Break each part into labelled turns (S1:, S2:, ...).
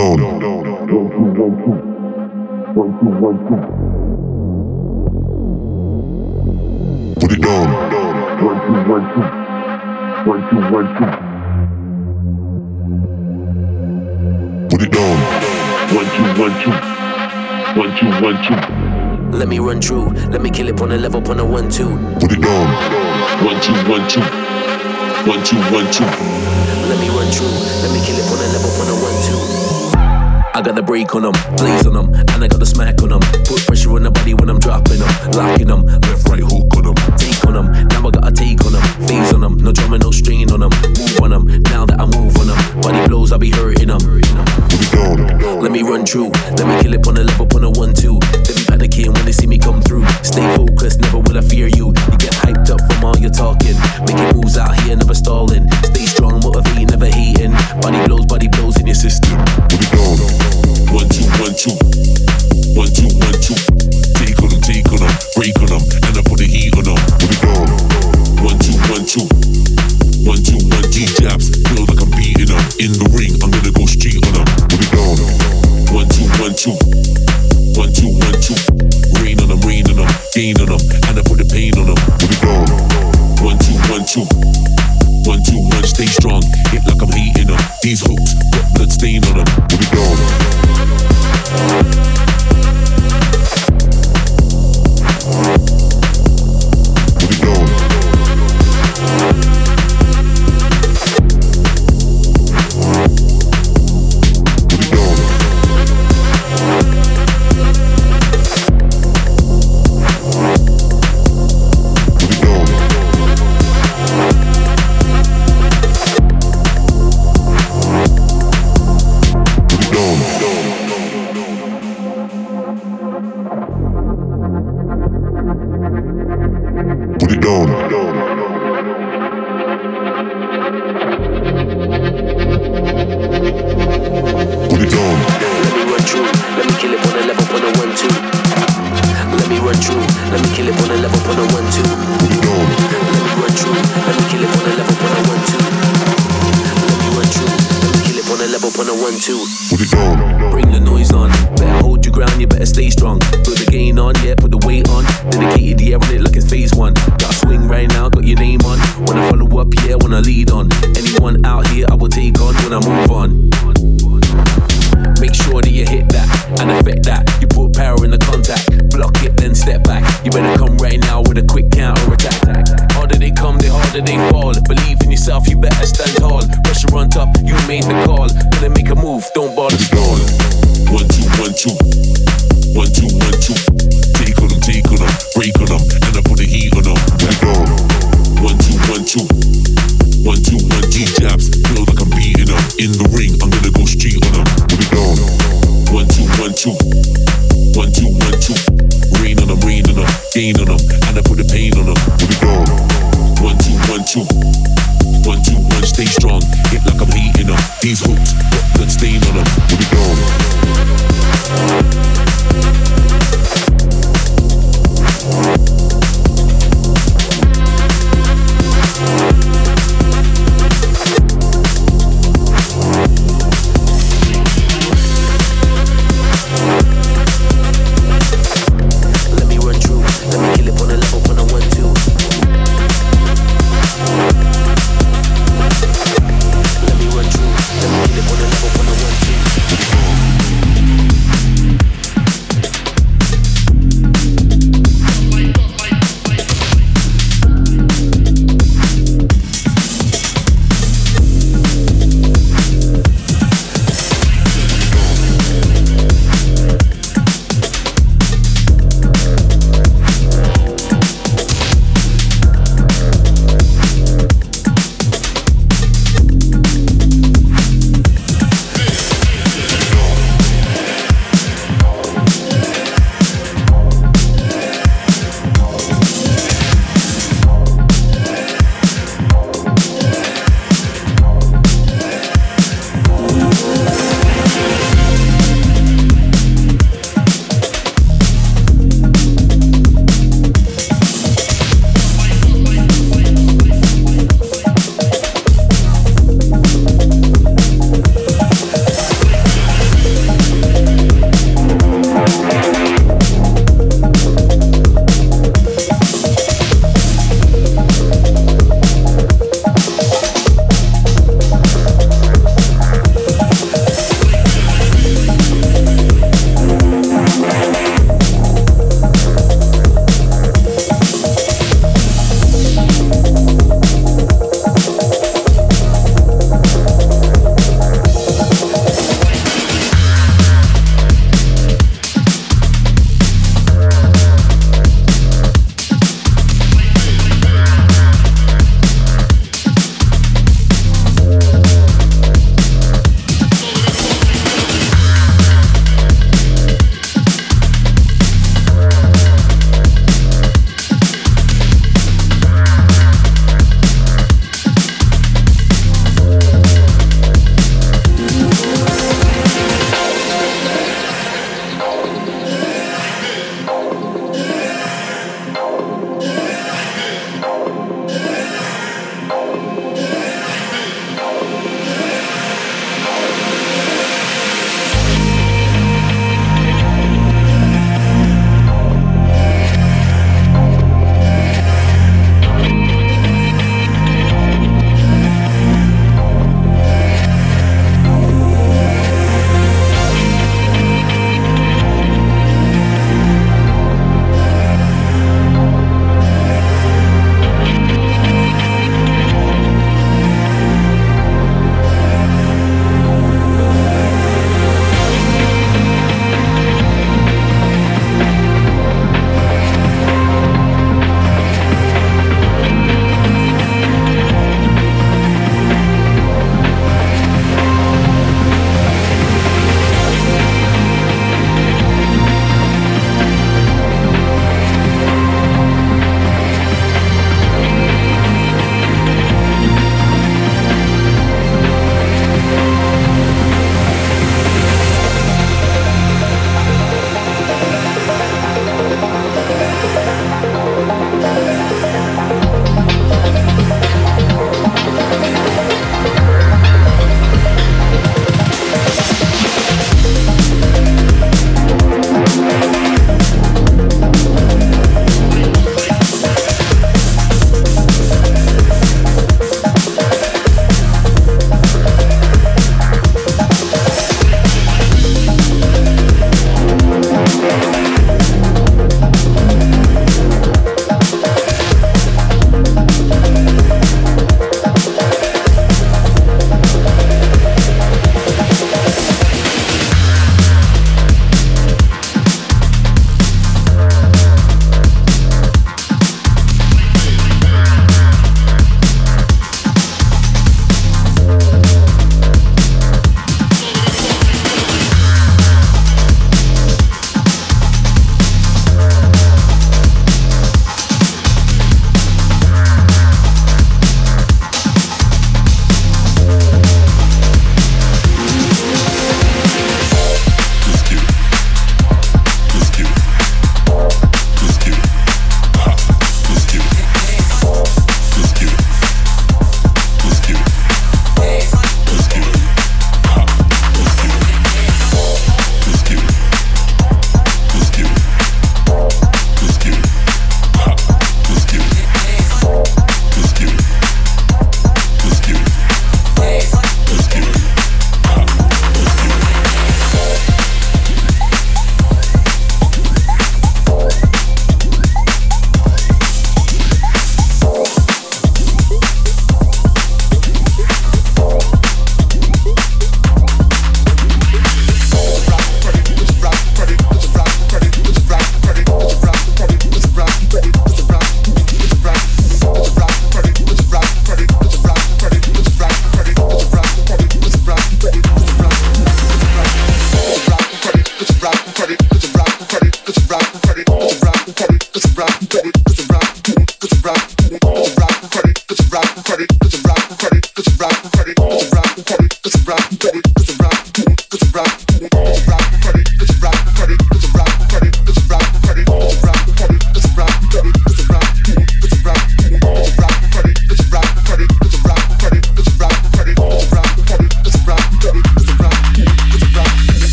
S1: down. Put it down. Put it down.
S2: One, two, one, two. One, two, one, two.
S3: Let me run through. Let me kill it on a level on a one two.
S1: Put it down.
S2: One, two, one, two. One, two, one, two.
S3: Let me run through. Let me kill it on a level on a one two. I got the break on them, blaze on them, and I got the smack on them. Put pressure on the body when I'm dropping them, locking them, left right hook on them, on them. Now I got a take on them, phase on them, no drama, no strain on them, move on them. Now that I move on them, body blows, I be hurting them. Let me run through, let me kill it on a level on a one two. They be panicking when they see me come through. Stay focused, never will I fear you. You get hyped up from all your talking, making moves out here, never stalling. Stay strong, motivating, never hating. Body blows, body blows in your system.
S1: Put it down.
S2: One, two, one, two. One, two, one, two. Take on them, take on them, break on them, and I put the heat on them. One, two, one, two. One, two. Jabs, feel like I'm beating. In the ring, I'm gonna go street on them.
S1: Put it down.
S2: One, two, one, two. One, two, one, two. Rain on rain on them, gain and I put the pain on them. Two, one, stay strong. Hit like I'm hating. These hooks, got blood stain on them.
S1: Put it down.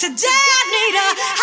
S3: Today I need a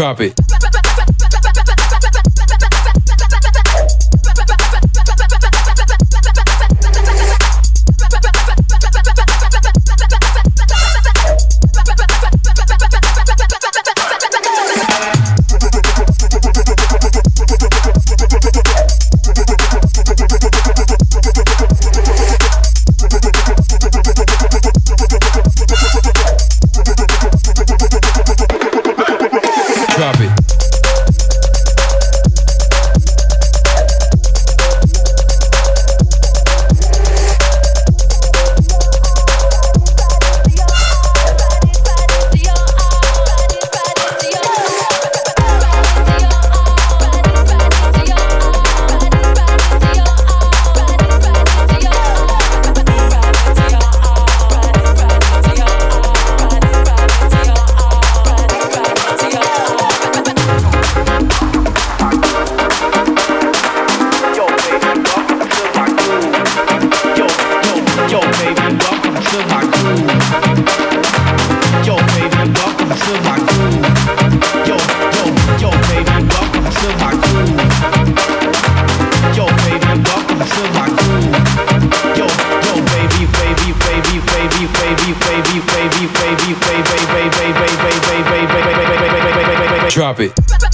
S4: Drop it. Drop it.